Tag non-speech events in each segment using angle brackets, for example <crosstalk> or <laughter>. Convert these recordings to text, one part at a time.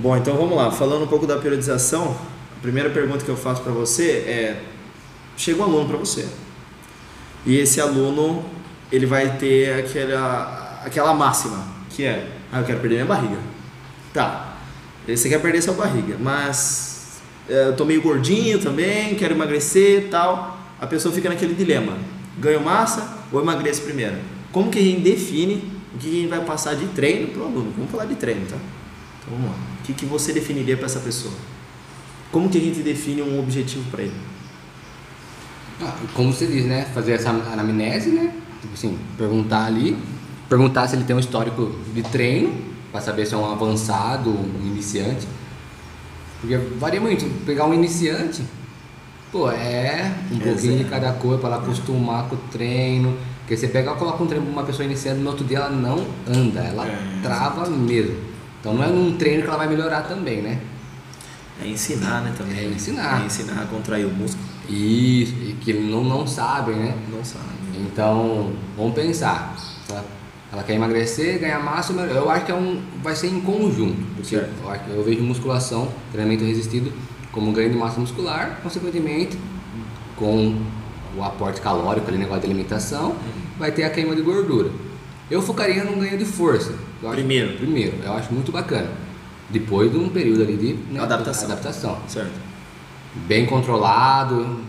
Bom, então vamos lá. Falando um pouco da periodização, a primeira pergunta que eu faço para você é: chega um aluno para você e esse aluno ele vai ter aquela, aquela máxima que é: ah, eu quero perder minha barriga. Tá, você quer perder sua barriga, mas é, eu tô meio gordinho também, quero emagrecer tal. A pessoa fica naquele dilema: ganho massa ou emagreço primeiro? Como que a gente define o que a gente vai passar de treino para o aluno? Vamos falar de treino, tá? Então vamos lá. O que, que você definiria para essa pessoa? Como que a gente define um objetivo para ele? Ah, como você diz, né? Fazer essa anamnese, né? Tipo assim, perguntar ali, perguntar se ele tem um histórico de treino, para saber se é um avançado, um iniciante. Porque varia muito. Pegar um iniciante, pô, é um Exato. pouquinho de cada coisa para ela acostumar com o treino. Porque você pega e coloca um treino uma pessoa iniciante, no outro dia ela não anda, ela é, trava mesmo. Então não é um treino que ela vai melhorar também, né? É ensinar, né, também. É ensinar. É ensinar a contrair o músculo. Isso, e que não, não sabem, né? Não sabem. Então, vamos pensar. Ela, ela quer emagrecer, ganhar massa, eu acho que é um, vai ser em conjunto. Porque eu, eu, vejo musculação, treinamento resistido, como ganho de massa muscular, consequentemente, com o aporte calórico, ali, negócio de alimentação, uhum. vai ter a queima de gordura. Eu focaria no ganho de força. primeiro. primeiro, eu acho muito bacana. Depois de um período ali de né, adaptação. adaptação. Certo bem controlado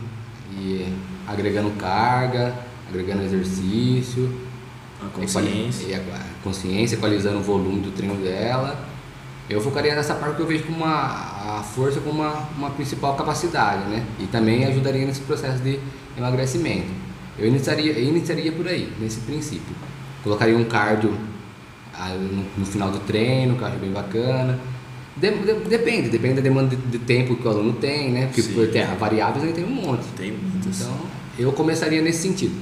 e agregando carga, agregando exercício, a consciência, e a consciência equalizando o volume do treino dela. Eu focaria nessa parte que eu vejo como uma, a força como uma, uma principal capacidade, né? E também ajudaria nesse processo de emagrecimento. Eu iniciaria, eu iniciaria por aí, nesse princípio. Colocaria um cardio ah, no, final do treino, que eu acho bem bacana de, de, depende, depende da demanda de, de, tempo que o aluno tem, né? Porque Sim. tem variáveis aí tem um monte. Tem muitas. Então, eu começaria nesse sentido,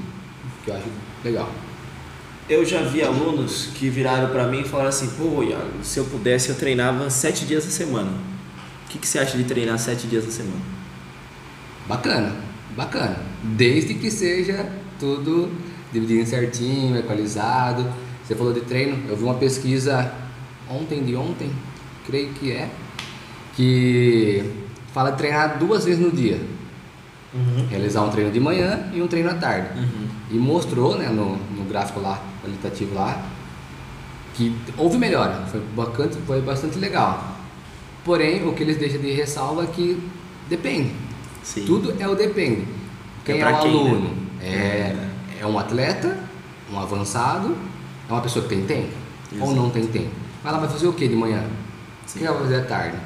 que eu acho legal. Eu já vi alunos que viraram para mim e falaram assim: pô, Iago, se eu pudesse, eu treinava sete dias a semana. O que, que você acha de treinar sete dias a semana? Bacana, bacana. Desde que seja tudo dividido certinho, equalizado. Você falou de treino, eu vi uma pesquisa ontem de ontem, creio que é, que fala de treinar duas vezes no dia. Uhum. Realizar um treino de manhã e um treino à tarde. Uhum. E mostrou né, no, no gráfico lá, qualitativo lá, que houve melhora, foi bastante, foi bastante legal. Porém, o que eles deixam de ressalva é que depende. Sim. Tudo é o depende. Quem é, é o quem, aluno? Né? É, é um atleta, um avançado, é uma pessoa que tem tempo Exato. ou não tem tempo. Mas ela vai fazer o que de manhã? O que ela vai fazer à tarde?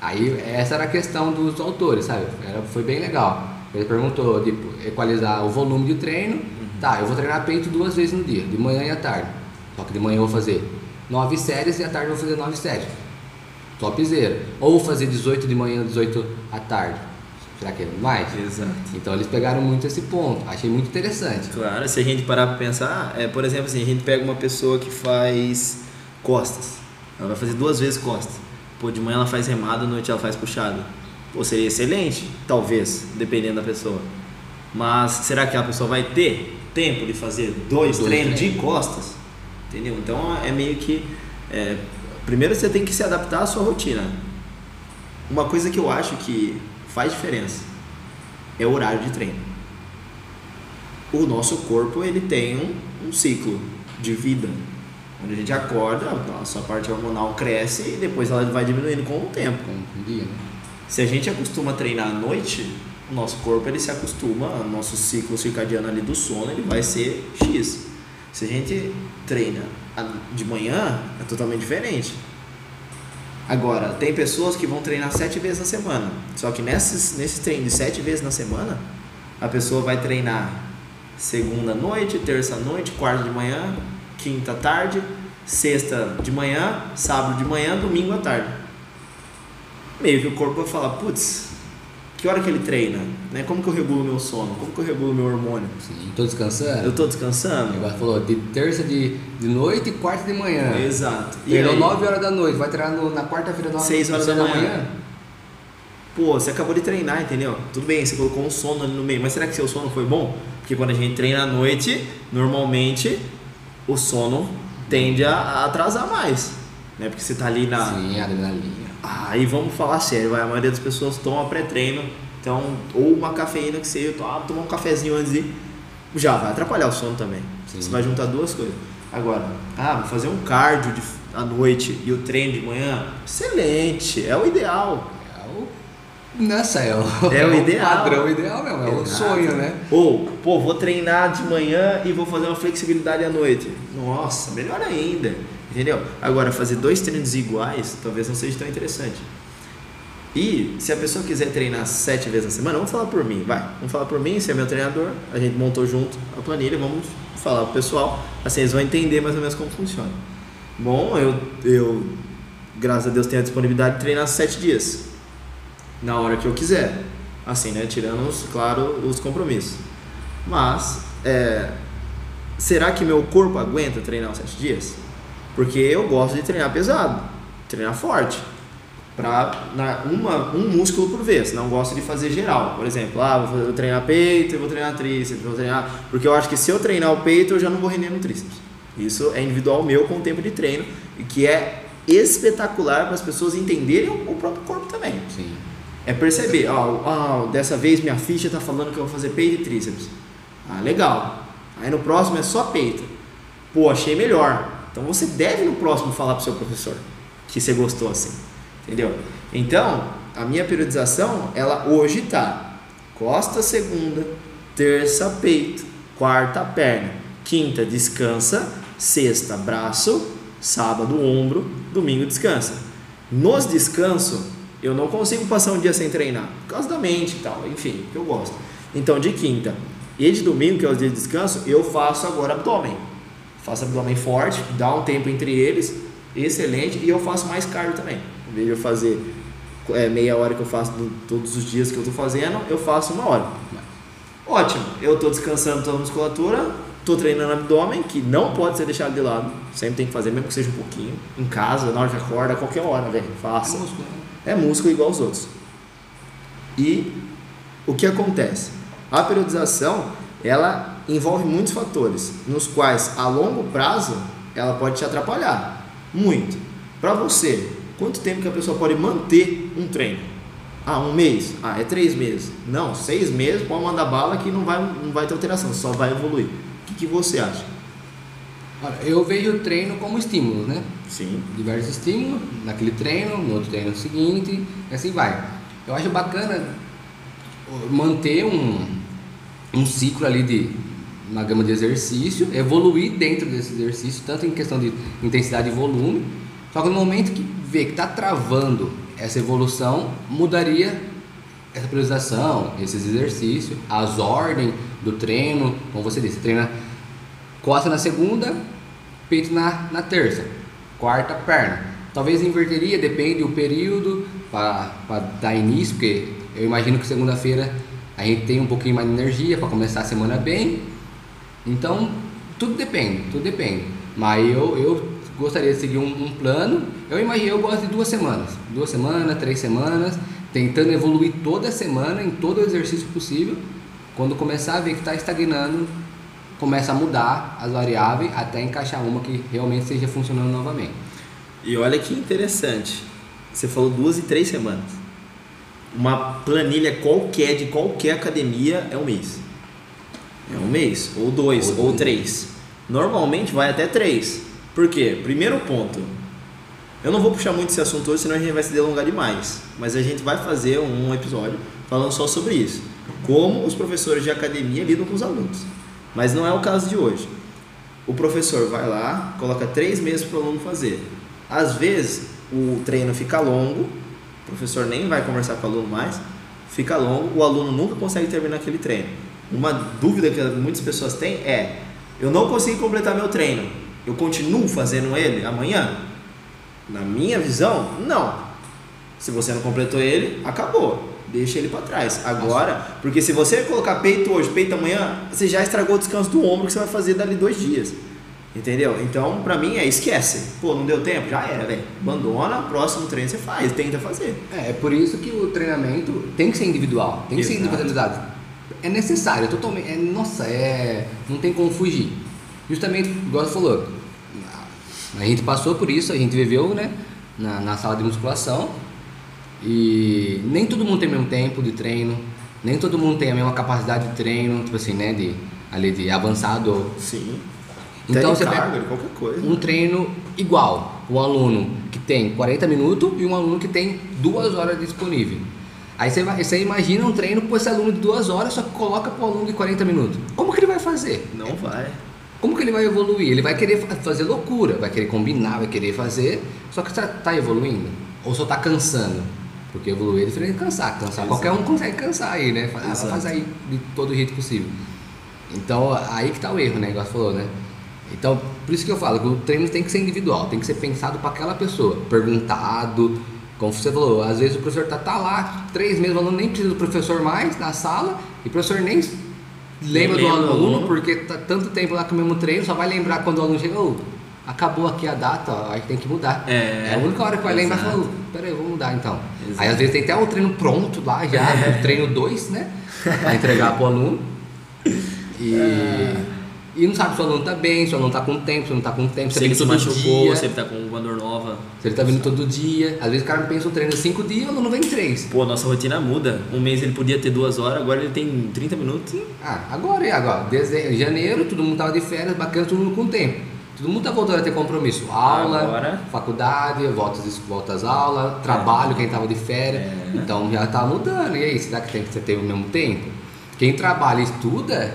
Aí essa era a questão dos autores, sabe? Era, foi bem legal. Ele perguntou de equalizar o volume de treino. Uhum. Tá, eu vou treinar peito duas vezes no dia, de manhã e à tarde. Só que de manhã eu vou fazer nove séries e à tarde eu vou fazer nove séries. Topzera. Ou vou fazer 18 de manhã, 18 à tarde. Será que é mais? Exato. Então eles pegaram muito esse ponto. Achei muito interessante. Claro, se a gente parar para pensar, é, por exemplo, assim, a gente pega uma pessoa que faz costas. Ela vai fazer duas vezes costas. Pô, de manhã ela faz remada, à noite ela faz puxada. Pô, seria excelente, talvez, dependendo da pessoa. Mas será que a pessoa vai ter tempo de fazer dois, dois treinos de costas? Entendeu? Então é meio que. É, primeiro você tem que se adaptar à sua rotina. Uma coisa que eu acho que faz diferença é o horário de treino. O nosso corpo ele tem um, um ciclo de vida quando a gente acorda, a sua parte hormonal cresce e depois ela vai diminuindo com o tempo. Dia, né? Se a gente acostuma a treinar à noite, o nosso corpo ele se acostuma, o nosso ciclo circadiano ali do sono ele vai ser X. Se a gente treina de manhã, é totalmente diferente. Agora, tem pessoas que vão treinar sete vezes na semana. Só que nesses, nesse treino de sete vezes na semana, a pessoa vai treinar segunda noite, terça noite, quarta de manhã, quinta tarde, sexta de manhã, sábado de manhã, domingo à tarde. Meio que o corpo vai falar, putz, que hora que ele treina? Né? Como que eu regulo meu sono? Como que eu regulo meu hormônio? Sim, tô descansando? Eu tô descansando. Agora falou de terça de, de noite e quarta de manhã. Exato. E Treinou 9 horas da noite, vai treinar no, na quarta-feira, 6 horas da, da manhã. manhã. Pô, você acabou de treinar, entendeu? Tudo bem, você colocou um sono ali no meio, mas será que seu sono foi bom? Porque quando a gente treina à noite, normalmente o sono tende a atrasar mais. né? Porque você tá ali na. Sim, adrenalina. E vamos falar sério, vai. A maioria das pessoas toma pré-treino, então, ou uma cafeína que você ah, toma um cafezinho antes de. Já vai atrapalhar o sono também. Sim. Você vai juntar duas coisas. Agora, ah, vou fazer um cardio de, à noite e o treino de manhã, excelente, é o ideal. Nossa, é o, <laughs> é o ideal. padrão ideal mesmo, é Exato. o sonho, né? Ou, pô, vou treinar de manhã e vou fazer uma flexibilidade à noite. Nossa, melhor ainda. Entendeu? Agora, fazer dois treinos iguais talvez não seja tão interessante. E se a pessoa quiser treinar sete vezes na semana, vamos falar por mim, vai. Vamos falar por mim, você é meu treinador, a gente montou junto a planilha, vamos falar pro pessoal, assim eles vão entender mais ou menos como funciona. Bom, eu, eu graças a Deus tenho a disponibilidade de treinar sete dias na hora que eu quiser. Assim, né? Tirando, claro, os compromissos. Mas, é, será que meu corpo aguenta treinar os sete dias? Porque eu gosto de treinar pesado, treinar forte. Pra na, uma, um músculo por vez, não gosto de fazer geral. Por exemplo, ah, vou, treinar peito, vou treinar tríceps, vou treinar. Porque eu acho que se eu treinar o peito, eu já não vou render no tríceps. Isso é individual meu com o tempo de treino, que é espetacular para as pessoas entenderem o próprio corpo também. Sim. É perceber, ó, dessa vez minha ficha está falando que eu vou fazer peito e tríceps. Ah, legal. Aí no próximo é só peito. Pô, achei melhor. Então você deve no próximo falar pro seu professor que você gostou assim. Entendeu? Então, a minha periodização, ela hoje tá costa segunda, terça peito, quarta perna, quinta descansa, sexta braço, sábado ombro, domingo descansa. Nos descansos eu não consigo passar um dia sem treinar, por causa da mente e tal, enfim, que eu gosto. Então, de quinta e de domingo, que é os dias de descanso, eu faço agora abdômen. Faço abdômen forte, dá um tempo entre eles, excelente, e eu faço mais cardio também. Em vez de eu fazer é, meia hora que eu faço do, todos os dias que eu estou fazendo, eu faço uma hora. Ótimo, eu estou descansando toda a musculatura, estou treinando abdômen, que não pode ser deixado de lado, sempre tem que fazer, mesmo que seja um pouquinho, em casa, na hora que acorda, qualquer hora, velho, faça. É é músculo igual aos outros. E o que acontece? A periodização, ela envolve muitos fatores, nos quais a longo prazo ela pode te atrapalhar muito. Para você, quanto tempo que a pessoa pode manter um treino? Ah, um mês? Ah, é três meses. Não, seis meses, pode mandar bala que não vai, não vai ter alteração, só vai evoluir. O que, que você acha? Olha, eu vejo o treino como estímulo, né? Sim. Diversos estímulos, naquele treino, no outro treino seguinte, e assim vai. Eu acho bacana manter um, um ciclo ali de uma gama de exercício, evoluir dentro desse exercício, tanto em questão de intensidade e volume, só que no momento que vê que está travando essa evolução, mudaria essa priorização, esses exercícios, as ordens do treino, como você disse, treina costa na segunda, peito na, na terça, quarta perna. Talvez inverteria, depende do período para dar início, porque eu imagino que segunda-feira a gente tem um pouquinho mais de energia para começar a semana bem. Então, tudo depende, tudo depende. Mas eu, eu gostaria de seguir um, um plano. Eu imagino, eu gosto de duas semanas, duas semanas, três semanas, tentando evoluir toda semana em todo o exercício possível. Quando começar a ver que está estagnando, começa a mudar as variáveis até encaixar uma que realmente esteja funcionando novamente. E olha que interessante, você falou duas e três semanas. Uma planilha qualquer de qualquer academia é um mês. É um mês, ou dois, ou, ou três. Normalmente vai até três. Por quê? Primeiro ponto. Eu não vou puxar muito esse assunto hoje, senão a gente vai se delongar demais. Mas a gente vai fazer um episódio falando só sobre isso. Como os professores de academia lidam com os alunos. Mas não é o caso de hoje. O professor vai lá, coloca três meses para o aluno fazer. Às vezes o treino fica longo, o professor nem vai conversar com o aluno mais, fica longo, o aluno nunca consegue terminar aquele treino. Uma dúvida que muitas pessoas têm é: eu não consegui completar meu treino, eu continuo fazendo ele amanhã? Na minha visão, não. Se você não completou ele, acabou deixa ele para trás. Agora, porque se você colocar peito hoje, peito amanhã, você já estragou o descanso do ombro que você vai fazer dali dois dias. Entendeu? Então, pra mim é esquece. Pô, não deu tempo? Já era, velho. Abandona, próximo treino você faz, tenta fazer. É, é por isso que o treinamento tem que ser individual, tem que Exato. ser individualizado. É necessário, totalmente. É, nossa, é. Não tem como fugir. Justamente, igual você falou, A gente passou por isso, a gente viveu, né? Na, na sala de musculação. E nem todo mundo tem o mesmo tempo de treino, nem todo mundo tem a mesma capacidade de treino, tipo assim, né? De, ali de avançado. Sim. Então você carga, pega qualquer coisa. um treino igual, um aluno que tem 40 minutos e um aluno que tem duas horas disponível. Aí você, vai, você imagina um treino para esse aluno de duas horas, só que coloca para o aluno de 40 minutos. Como que ele vai fazer? Não vai. Como que ele vai evoluir? Ele vai querer fa- fazer loucura, vai querer combinar, vai querer fazer, só que tá, tá evoluindo? Ou só tá cansando? Porque evoluir é diferente de cansar. Cansar, Exato. qualquer um consegue cansar aí, né? Faz, Exato. faz aí de todo jeito possível. Então, aí que tá o erro, né? Igual você falou, né? Então, por isso que eu falo que o treino tem que ser individual, tem que ser pensado para aquela pessoa, perguntado, como você falou, às vezes o professor tá, tá lá, três meses, o aluno nem precisa do professor mais na sala, e o professor nem lembra do lembra do aluno, aluno. porque tá tanto tempo lá com o mesmo treino, só vai lembrar quando o aluno chega, acabou aqui a data, ó, aí tem que mudar. É, a única hora que vai lembrar e fala, "Ô, peraí, eu vou mudar então. Exato. Aí às vezes tem até o treino pronto lá já, o treino 2, né? Pra entregar pro aluno. E, e não sabe se o aluno tá bem, se o aluno tá com tempo, se não tá com tempo, se, Se ele se machucou, dia, se ele tá com uma dor nova. se ele tá vindo todo dia. Às vezes o cara pensa o treino 5 dias e o aluno vem 3. Pô, nossa rotina muda. Um mês ele podia ter duas horas, agora ele tem 30 minutos. Ah, agora e agora? Dezembro, janeiro, todo mundo tava de férias, bacana, todo mundo com tempo. Todo mundo tá voltando a ter compromisso. Aula, Agora. faculdade, voltas, voltas às aulas, trabalho, quem tava de férias. É. Então já tá mudando. E aí, será que tem que ter o mesmo tempo? Quem trabalha e estuda,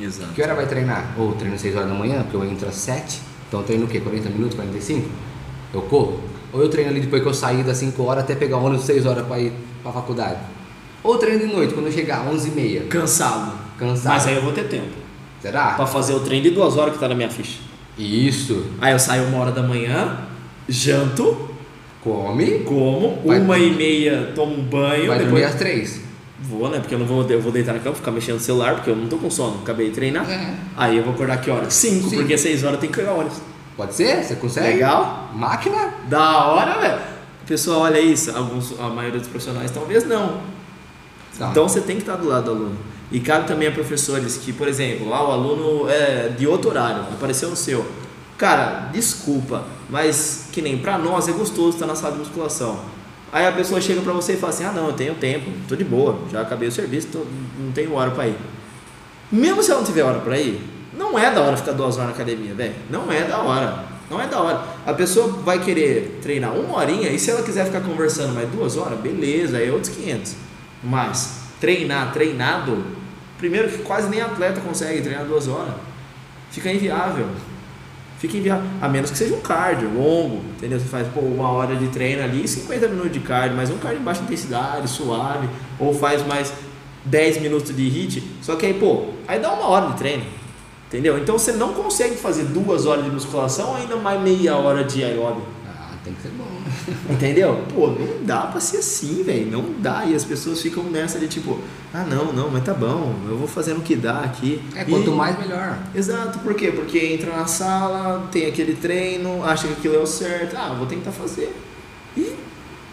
Exato. que hora vai treinar? Ou treino 6 horas da manhã, porque eu entro às 7. Então eu treino o quê? 40 minutos, 45? Eu corro? Ou eu treino ali depois que eu sair das 5 horas até pegar o ônibus 6 horas para ir pra faculdade? Ou treino de noite, quando eu chegar 11 h 30 Cansado. Cansado. Mas aí eu vou ter tempo. Será? Pra fazer o treino de duas horas que tá na minha ficha. Isso. Aí eu saio uma hora da manhã, janto, Come. como, Vai- uma e meia tomo um banho, Vai dormir depois às 3. vou, né? Porque eu não vou, eu vou deitar na cama, ficar mexendo no celular, porque eu não tô com sono, acabei de treinar. É. Aí eu vou acordar que horas? 5, Cinco. porque 6 horas tem que pegar ônibus. Pode ser? Você consegue? Legal? Máquina? Da hora, velho. A pessoa olha isso, alguns, a maioria dos profissionais talvez não. Tá. Então você tem que estar do lado do aluno. E cabe também a professores que, por exemplo, ah, o aluno é de outro horário, apareceu no seu. Cara, desculpa, mas que nem pra nós é gostoso estar na sala de musculação. Aí a pessoa chega pra você e fala assim: ah, não, eu tenho tempo, tô de boa, já acabei o serviço, tô- não tenho hora pra ir. Mesmo se ela não tiver hora pra ir, não é da hora ficar duas horas na academia, velho. Não é da hora. Não é da hora. A pessoa vai querer treinar uma horinha e se ela quiser ficar conversando mais duas horas, beleza, aí é outros 500. Mas treinar, treinado, primeiro que quase nem atleta consegue treinar duas horas. Fica inviável. Fica inviável. A menos que seja um cardio longo, entendeu? Você faz pô, uma hora de treino ali e 50 minutos de cardio, mas um cardio de baixa intensidade, suave, ou faz mais 10 minutos de hit. Só que aí, pô, aí dá uma hora de treino. Entendeu? Então você não consegue fazer duas horas de musculação, ainda mais meia hora de aeróbio. Ah, tem que ser. Entendeu? Pô, não dá pra ser assim, velho. Não dá. E as pessoas ficam nessa de tipo, ah, não, não, mas tá bom, eu vou fazendo o que dá aqui. É, quanto E- mais, melhor. Exato, por quê? Porque entra na sala, tem aquele treino, acha que aquilo é o certo, ah, vou tentar fazer. E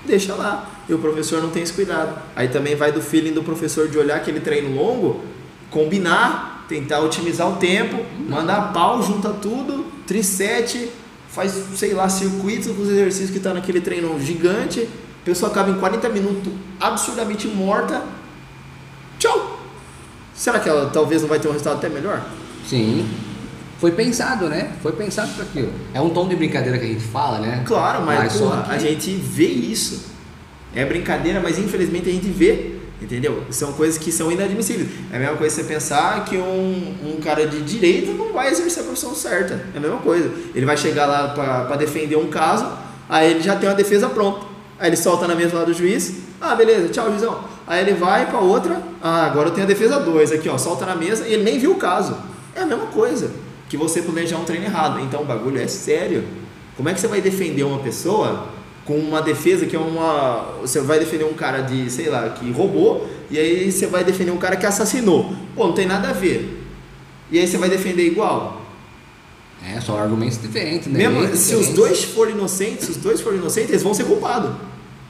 deixa lá. E o professor não tem esse cuidado. Aí também vai do feeling do professor de olhar aquele treino longo, combinar, tentar otimizar o tempo, mandar pau, junta tudo, trisete, faz, sei lá, circuitos com os exercícios que tá naquele treino gigante, a pessoa acaba em 40 minutos absurdamente morta. Tchau! Será que ela talvez não vai ter um resultado até melhor? Sim. Foi pensado, né? Foi pensado para aquilo. É um tom de brincadeira que a gente fala, né? Claro, mas, Mas só porra, que- a gente vê isso. É brincadeira, mas infelizmente a gente vê. Entendeu? São coisas que são inadmissíveis. É a mesma coisa você pensar que um, um cara de direito não vai exercer a profissão certa. É a mesma coisa. Ele vai chegar lá para defender um caso, aí ele já tem uma defesa pronta. Aí ele solta na mesa lá do juiz. Ah, beleza, tchau, juizão. Aí ele vai para outra. Ah, agora eu tenho a defesa 2 aqui, ó. Solta na mesa e ele nem viu o caso. É a mesma coisa que você planejar um treino errado. Então o bagulho é sério. Como é que você vai defender uma pessoa com uma defesa que é uma. Você vai defender um cara de, sei lá, que roubou, e aí você vai defender um cara que assassinou. Pô, não tem nada a ver. E aí você vai defender igual. É, são argumentos diferentes, né? Mesmo se os dois forem inocentes, se os dois forem inocentes, eles vão ser culpados.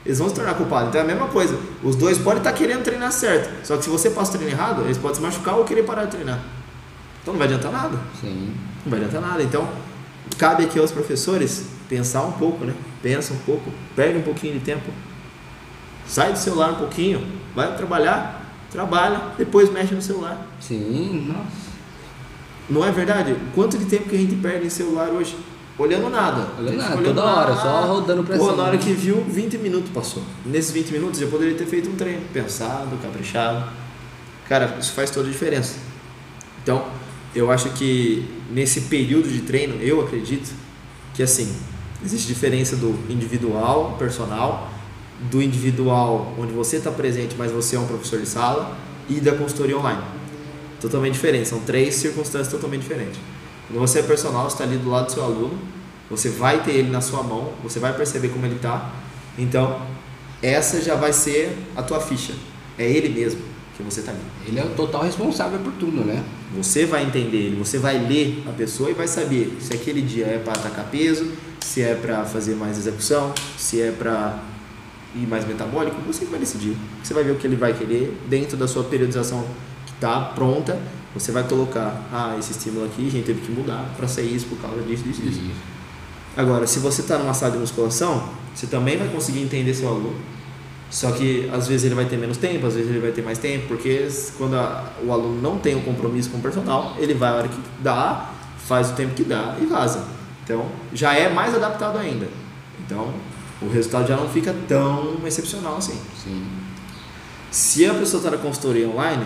Eles vão se tornar culpados. Então é a mesma coisa. Os dois podem estar querendo treinar certo. Só que se você passa o treino errado, eles podem se machucar ou querer parar de treinar. Então não vai adiantar nada. Sim. Não vai adiantar nada. Então, cabe aqui aos professores pensar um pouco, né? Pensa um pouco, perde um pouquinho de tempo. Sai do celular um pouquinho, vai trabalhar, trabalha, depois mexe no celular. Sim, nossa. Não é verdade? Quanto de tempo que a gente perde em celular hoje? Olhando nada. Olhando nada, olhando toda hora, só rodando pra cima. na hora que viu, 20 minutos passou. Nesses 20 minutos eu poderia ter feito um treino, pensado, caprichado. Cara, isso faz toda a diferença. Então, eu acho que nesse período de treino, eu acredito que assim, existe diferença do individual, personal, do individual onde você está presente, mas você é um professor de sala, e da consultoria online. Totalmente diferente, são três circunstâncias totalmente diferentes. Quando você é personal, está ali do lado do seu aluno, você vai ter ele na sua mão, você vai perceber como ele está. Então, essa já vai ser a tua ficha. É ele mesmo que você está ali. Ele é o total responsável por tudo, né? Você vai entender ele, você vai ler a pessoa e vai saber se aquele dia é para atacar peso, se é para fazer mais execução, se é para ir mais metabólico, você que vai decidir. Você vai ver o que ele vai querer dentro da sua periodização que está pronta. Você vai colocar, ah, esse estímulo aqui a gente teve que mudar para sair isso por causa disso, disso, disso. Agora, se você está numa sala de musculação, você também vai conseguir entender seu aluno. Só que às vezes ele vai ter menos tempo, às vezes ele vai ter mais tempo, porque quando a, o aluno não tem um compromisso com o personal, ele vai a hora que dá, faz o tempo que dá e vaza. Então já é mais adaptado ainda. Então o resultado já não fica tão excepcional assim. Sim. Se a pessoa está na consultoria online,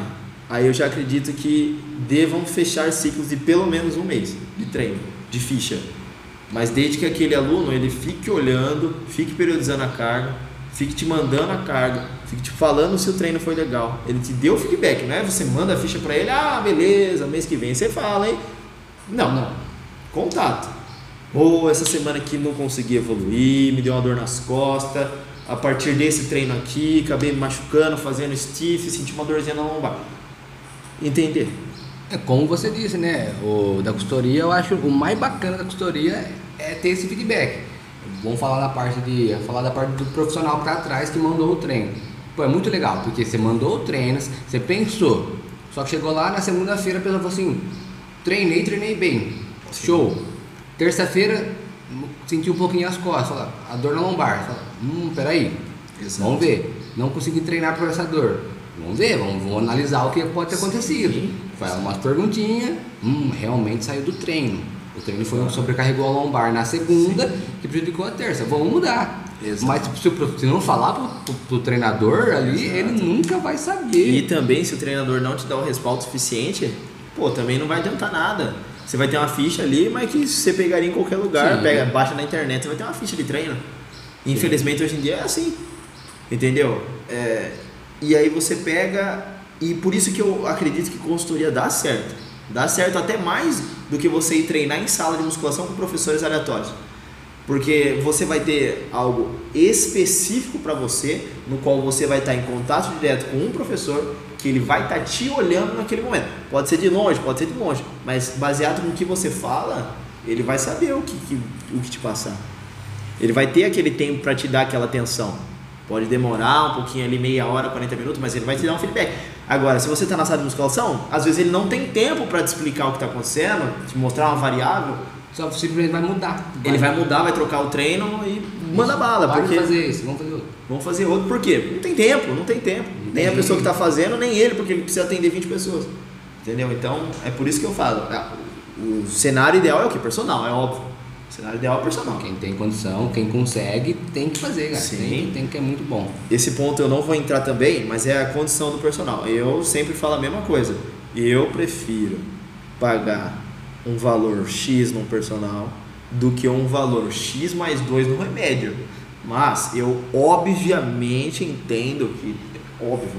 aí eu já acredito que devam fechar ciclos de pelo menos um mês de treino, de ficha. Mas desde que aquele aluno ele fique olhando, fique periodizando a carga, fique te mandando a carga, fique te falando se o treino foi legal. Ele te deu feedback, não é você manda a ficha para ele, ah, beleza, mês que vem você fala, hein? Não, não. Contato. Ou essa semana aqui não consegui evoluir, me deu uma dor nas costas, a partir desse treino aqui, acabei me machucando, fazendo stiff, senti uma dorzinha na lombar. Entender. É como você disse, né? O da consultoria, eu acho o mais bacana da consultoria é ter esse feedback. Vamos falar da parte de. falar da parte do profissional que tá atrás que mandou o treino. Pô, é muito legal, porque você mandou o treino, você pensou. Só que chegou lá na segunda-feira a pessoa falou assim, treinei, treinei bem. Show. Terça-feira senti um pouquinho as costas, fala, a dor na lombar. Fala, hum, peraí. Exato. Vamos ver. Não consegui treinar por essa dor. Vamos ver, vamos, vamos analisar o que pode ter acontecido. Sim. Faz umas perguntinhas. Hum, realmente saiu do treino. O treino foi um sobrecarregou a lombar na segunda, que prejudicou a terça. Vamos mudar. Exato. Mas se, o- se não falar pro, pro- pro treinador ali, Exato. ele nunca vai saber. E também, se o treinador não te dá o respaldo suficiente, pô, também não vai adiantar nada. Você vai ter uma ficha ali, mas que você pegaria em qualquer lugar, Sim. pega, baixa na internet, você vai ter uma ficha de treino. Infelizmente, hoje em dia é assim. Entendeu? É, e aí você pega. E por isso que eu acredito que consultoria dá certo. Dá certo até mais do que você ir treinar em sala de musculação com professores aleatórios. Porque você vai ter algo específico para você, no qual você vai estar em contato direto com um professor, que ele vai estar te olhando naquele momento. Pode ser de longe, pode ser de longe, mas baseado no que você fala, ele vai saber o que, que- o que te passar. Ele vai ter aquele tempo para te dar aquela atenção. Pode demorar um pouquinho ali, meia hora, 40 minutos, mas ele vai te dar um feedback. Agora, se você está na sala de musculação, às vezes ele não tem tempo para te explicar o que está acontecendo, te mostrar uma variável, Só simplesmente vai mudar. ele vai mudar, vai trocar o treino e manda bala. Vai Porque fazer isso, vamos fazer outro. vamos fazer outro. Por quê? Não tem tempo, não tem tempo. Não nem a pessoa que está fazendo, nem ele, porque ele precisa atender 20 pessoas. Entendeu? Então, é por isso que eu falo. ah, O cenário ideal é o que? Personal, é óbvio. O cenário ideal é personal. Quem tem condição, quem consegue, tem que fazer, cara. Sim. Tem, tem que é muito bom. Esse ponto eu não vou entrar também, mas é a condição do personal. Eu sempre falo a mesma coisa. Eu prefiro pagar um valor X num personal do que um valor X mais 2 no remédio. Mas eu obviamente entendo que, óbvio,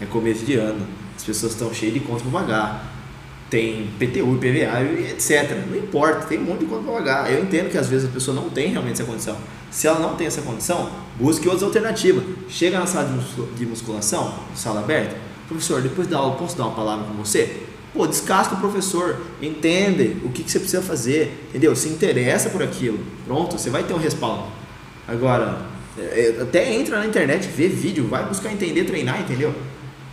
é começo de ano, as pessoas estão cheias de contas para pagar. Tem PTU, PVA etc. Não importa, tem um monte de conta para pagar. Eu entendo que às vezes a pessoa não tem realmente essa condição. Se ela não tem essa condição, busque outras alternativas. Chega na sala de musculação, sala aberta, professor, depois da aula, posso dar uma palavra com você? Pô, descasca o professor, entende o que, que você precisa fazer, entendeu? Se interessa por aquilo, pronto, você vai ter um respaldo. Agora, é, é, até entra na internet, vê vídeo, vai buscar entender, treinar, entendeu?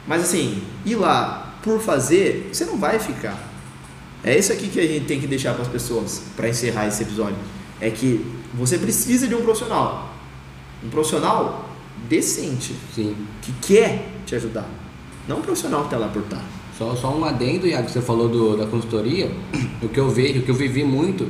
Mas assim, ir lá por fazer, você não vai ficar. É isso aqui que a gente tem que deixar para as pessoas, para encerrar esse episódio. É que você precisa de um profissional. Um profissional decente. Sim. Que quer te ajudar. Não um profissional que está lá por estar. Só, só um adendo, Iago, você falou do, da consultoria. O que eu vejo, o que eu vivi muito,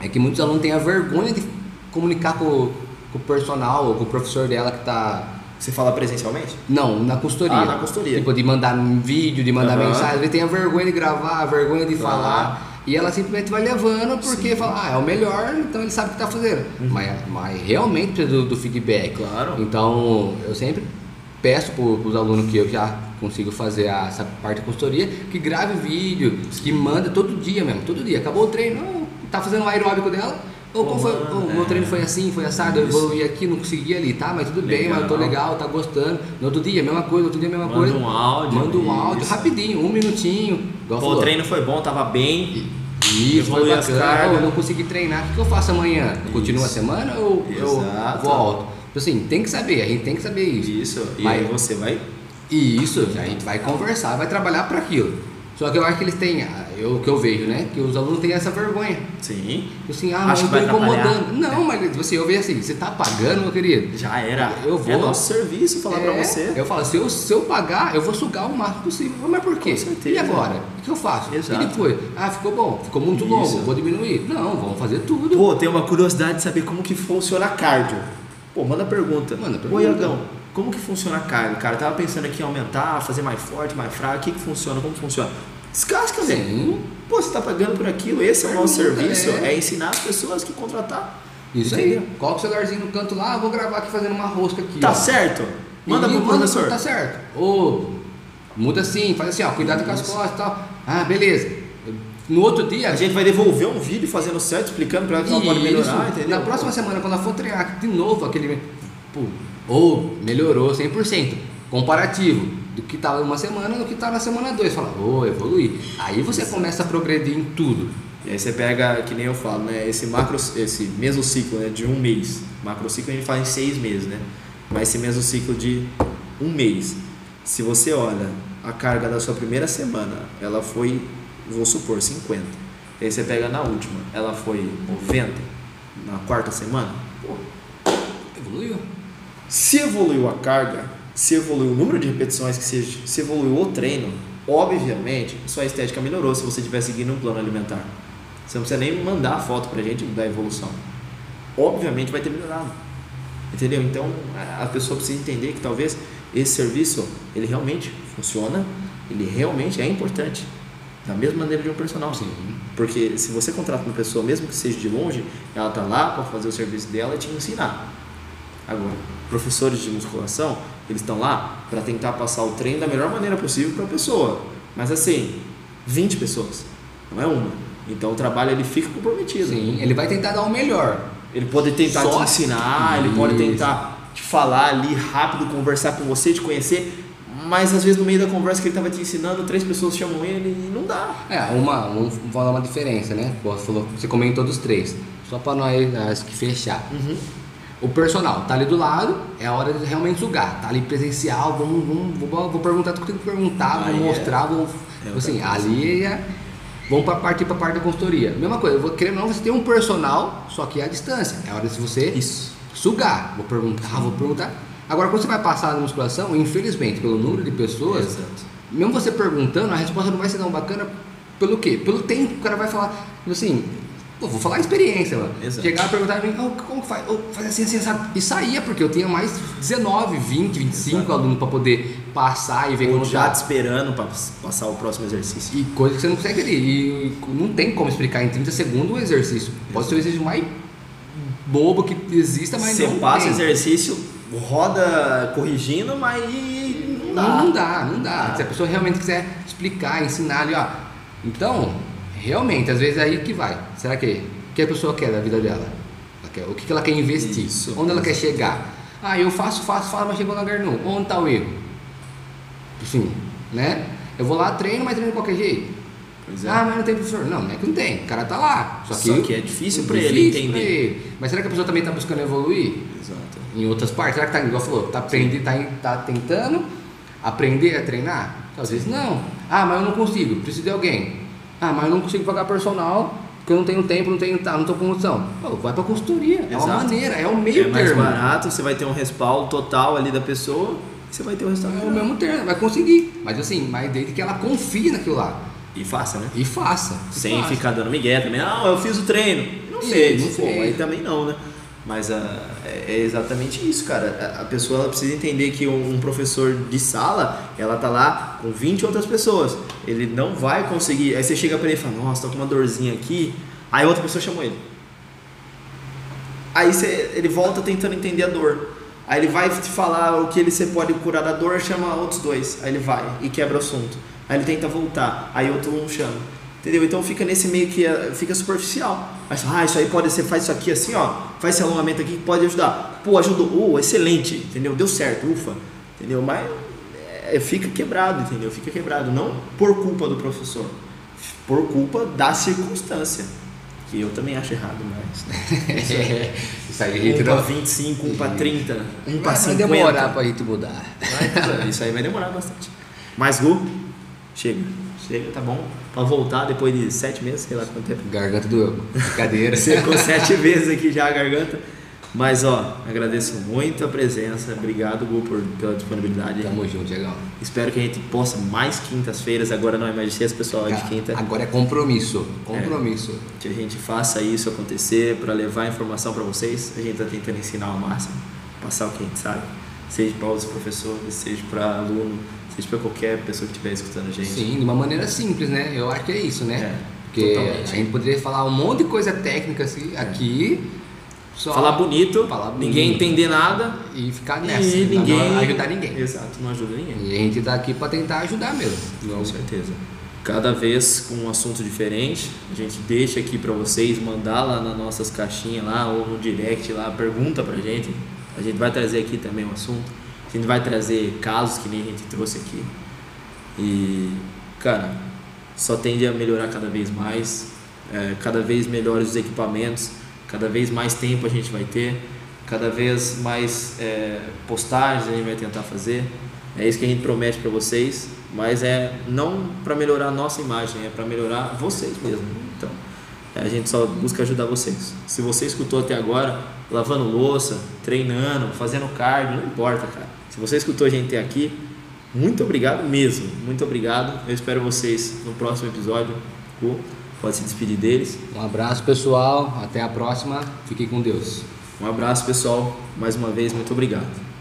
é que muitos alunos têm a vergonha de comunicar com, com o personal ou com o professor dela que está você fala presencialmente? Não, na consultoria. Ah, na consultoria. Tipo, de mandar vídeo, de mandar Aham. mensagem. Ele tem a vergonha de gravar, a vergonha de Claro. falar. E ela simplesmente vai levando porque fala, ah, é o melhor, então ele sabe o que está fazendo. Mas, mas realmente precisa do, do feedback. Uhum. Claro. Então, eu sempre peço para os alunos que eu já consigo fazer a- essa parte de consultoria, que grave vídeo, que manda todo dia mesmo, todo dia. Acabou o treino, oh, tá fazendo o aeróbico dela. Ou como foi, oh, é. meu treino foi assim, foi assado, eu Isso. evoluí aqui, não consegui ali, tá? Mas tudo bem, mas eu tô Legal. legal, tá gostando. No outro dia, mesma coisa, no outro dia, mesma Manda coisa. um áudio, Manda um áudio, isso. rapidinho, um minutinho. Pô, falou. o treino foi bom, tava bem. Isso, foi bacana. eu não consegui treinar, o que que eu faço amanhã? Eu Continuo a Isso. semana ou eu Exato. volto? Tipo Assim, tem que saber, a gente tem que saber isso. Isso. E Mas- aí você vai. E isso, a gente vai conversar, vai trabalhar para aquilo. Só que eu acho que eles têm, ah, eu, que eu vejo, né? Que os alunos têm essa vergonha. Sim. Tipo Assim, ah, Acho mas eu tô incomodando. Não, mas você, eu vejo assim, você tá pagando, meu querido. Já era. Eu vou- É nosso serviço falar pra É, você. Eu falo, se eu, se eu pagar, eu vou sugar o máximo possível. Mas por quê? Com certeza. E agora? O que eu faço? Exato. E depois? Ah, ficou bom, ficou muito Isso. longo, vou diminuir. Não, vamos fazer tudo. Pô, tem uma curiosidade de saber como que funciona a cardio. Pô, manda pergunta. Manda pergunta. Iagão, como que funciona a cardio? Cara, eu tava pensando aqui em aumentar, fazer mais forte, mais fraco. O que que funciona? Como que funciona? Descasca, velho. Pô, você tá pagando por aquilo, esse é o nosso Pergunta, serviço. é. É. ensinar as pessoas que contratar. Isso Entendeu? aí. Coloca o celularzinho no canto lá, eu vou gravar aqui fazendo uma rosca aqui. Tá ó. certo? Manda E pro professor. Tá certo. Ou muda assim, faz assim, ó, cuidado com as Isso. costas e tal. Ah, beleza. No outro dia, A gente vai devolver um vídeo fazendo certo, explicando pra ela que ela pode Isso. melhorar, entendeu? Na próxima semana, quando ela for treinar de novo aquele. Pô, ou melhorou 100%. Comparativo do que estava uma semana do que está na semana 2. Fala, ô, evolui. Aí você começa a progredir em tudo. E aí você pega, que nem eu falo, né? Esse macro, esse mesociclo né, de um mês. Macrociclo a gente fala em seis meses, né? Mas esse mesociclo de um mês. Se você olha a carga da sua primeira semana, ela foi, vou supor, 50. E aí você pega na última, ela foi 90 na quarta semana. Pô, Evoluiu. Se evoluiu a carga, se evoluiu o número de repetições que seja, se evoluiu o treino, obviamente sua estética melhorou se você estiver seguindo um plano alimentar. Você não precisa nem mandar a foto pra gente da evolução. Obviamente vai ter melhorado. Entendeu? Então a pessoa precisa entender que talvez esse serviço ele realmente funciona, ele realmente é importante. Da mesma maneira de um personal. Sim. Porque se você contrata uma pessoa, mesmo que seja de longe, ela tá lá para fazer o serviço dela e te ensinar. Agora, professores de musculação, eles estão lá para tentar passar o treino da melhor maneira possível para a pessoa. Mas assim, 20 pessoas, não é uma. Então o trabalho ele fica comprometido. Sim, ele vai tentar dar o melhor. Ele pode tentar Só- te ensinar, ele pode Isso. tentar te falar ali rápido, conversar com você, te conhecer. Mas às vezes no meio da conversa que ele estava te ensinando, três pessoas chamam ele e não dá. É, uma, um, vou falar uma diferença, né? Você falou, você comentou dos três. Só para nós acho que fechar. O personal tá ali do lado, é a hora de realmente sugar. Tá ali presencial, vamos, vamos, vou, vou perguntar tudo que tem que perguntar, vou é- mostrar, vou. é assim, ali é. Vamos para partir para parte da consultoria. Mesma coisa, eu vou querendo ou não, você tem um personal, só que é a distância. É a hora de você Isso. sugar. Vou perguntar, vou perguntar. Agora, quando você vai passar na musculação, infelizmente, pelo número de pessoas, Exato. mesmo você perguntando, a resposta não vai ser tão bacana pelo quê? Pelo tempo que o cara vai falar. Tipo assim, pô, vou falar a experiência, mano. Exato. Chegar e perguntar pra mim, "Oh, como que faz? Oh, faz assim, assim, sabe? E saía, porque eu tinha mais 19, 20, 25 Exato. alunos pra poder passar e ver Ou como já te esperando para passar o próximo exercício. E coisa que você não consegue ali. E não tem como explicar em 30 segundos o exercício. Pode ser o exercício mais bobo que exista, mas Você não passa tem. exercício, roda corrigindo, mas não dá. Não, dá, não dá. Se a pessoa realmente quiser explicar, ensinar ali, ó. Então, realmente, às vezes é aí que vai. Será que o que a pessoa quer da vida dela? Ela quer- o que ela quer investir? Isso. Onde ela quer chegar? Ah, eu faço, faço, faço, mas chegou no lugar nenhum. Onde está o erro? Assim, né? Eu vou lá, treino, mas treino de qualquer jeito. É. Ah, mas não tem professor. Não, não é que não tem. O cara tá lá. Só que, Só que é difícil pra ele entender. ele. Mas será que a pessoa também está buscando evoluir? Exato. em outras partes? Será que tá, igual falou, tá, aprendi, tá, tá tentando aprender a treinar? Às vezes não. Ah, mas eu não consigo, preciso de alguém. Ah, mas eu não consigo pagar personal, porque eu não tenho tempo, não tenho, tá, não estou com noção. Pô, vai para consultoria, Exato. é uma maneira, é o meio é mais termo. barato, você vai ter um respaldo total ali da pessoa, você vai ter um resultado. É o mesmo termo, vai conseguir. Mas assim, mas desde que ela confie naquilo lá. E faça, né? E faça. Sem faça. ficar dando migué também. Ah, eu fiz o treino. Não fez, não fez. Aí também não, né? Mas uh, é exatamente isso, cara. A pessoa ela precisa entender que um professor de sala, ela tá lá com 20 outras pessoas. Ele não vai conseguir. Aí você chega para ele e fala: Nossa, tô com uma dorzinha aqui. Aí outra pessoa chamou ele. Aí você, ele volta tentando entender a dor. Aí ele vai te falar o que ele você pode curar da dor, chama outros dois. Aí ele vai e quebra o assunto. Aí ele tenta voltar, aí outro um chama. Entendeu? Então fica nesse meio que é, fica superficial. Mas, ah, isso aí pode ser, faz isso aqui assim, ó, faz esse alongamento aqui que pode ajudar. Pô, ajudou, oh, excelente, entendeu? Deu certo, ufa, entendeu? Mas é, fica quebrado, entendeu? Fica quebrado, não por culpa do professor, por culpa da circunstância. Que eu também acho errado, mas. Né? Isso, é, <laughs> isso aí, um para 25, um para 30, um para 50. Vai demorar para a gente mudar. Vai, isso aí vai demorar bastante. Mas, Gu, chega. Chega, tá bom. Pra voltar depois de sete meses, sei lá quanto tempo. Garganta doeu. Cadeira. <laughs> Secou sete vezes aqui já a garganta. Mas ó, agradeço muito a presença. Obrigado, Gu, por, pela disponibilidade. Tamo junto, Diegão. Espero que a gente possa mais quintas-feiras. Agora não é mais de sexta, pessoal, é de quinta. Agora é compromisso. Compromisso. É, que a gente faça isso acontecer para levar informação para vocês. A gente tá tentando ensinar ao máximo, passar o que a gente sabe. Seja para os professores, seja para aluno seja para qualquer pessoa que estiver escutando a gente. Sim, de uma maneira simples, né? Eu acho que é isso, né? É, Porque totalmente. a gente poderia falar um monte de coisa técnica assim, é. aqui. Só falar bonito, falar bonito, ninguém entender nada e ficar nessa. E ninguém não ajudar ninguém. Exato, não ajuda ninguém. E a gente está aqui para tentar ajudar mesmo. Com certeza. Cada vez com um assunto diferente, a gente deixa aqui para vocês mandar lá nas nossas caixinhas lá ou no direct lá, pergunta pra gente. A gente vai trazer aqui também um assunto a gente vai trazer casos que nem a gente trouxe aqui. E, cara, só tende a melhorar cada vez mais, é, cada vez melhores os equipamentos, cada vez mais tempo a gente vai ter, cada vez mais é, postagens a gente vai tentar fazer. É isso que a gente promete para vocês, mas é não para melhorar a nossa imagem, é para melhorar vocês mesmo. Então, a gente só busca ajudar vocês. Se você escutou até agora, lavando louça, treinando, fazendo cardio, não importa, cara. Se você escutou a gente até aqui, muito obrigado mesmo. Muito obrigado. Eu espero vocês no próximo episódio. Pode se despedir deles. Um abraço, pessoal. Até a próxima. Fiquem com Deus. Um abraço, pessoal. Mais uma vez, muito obrigado.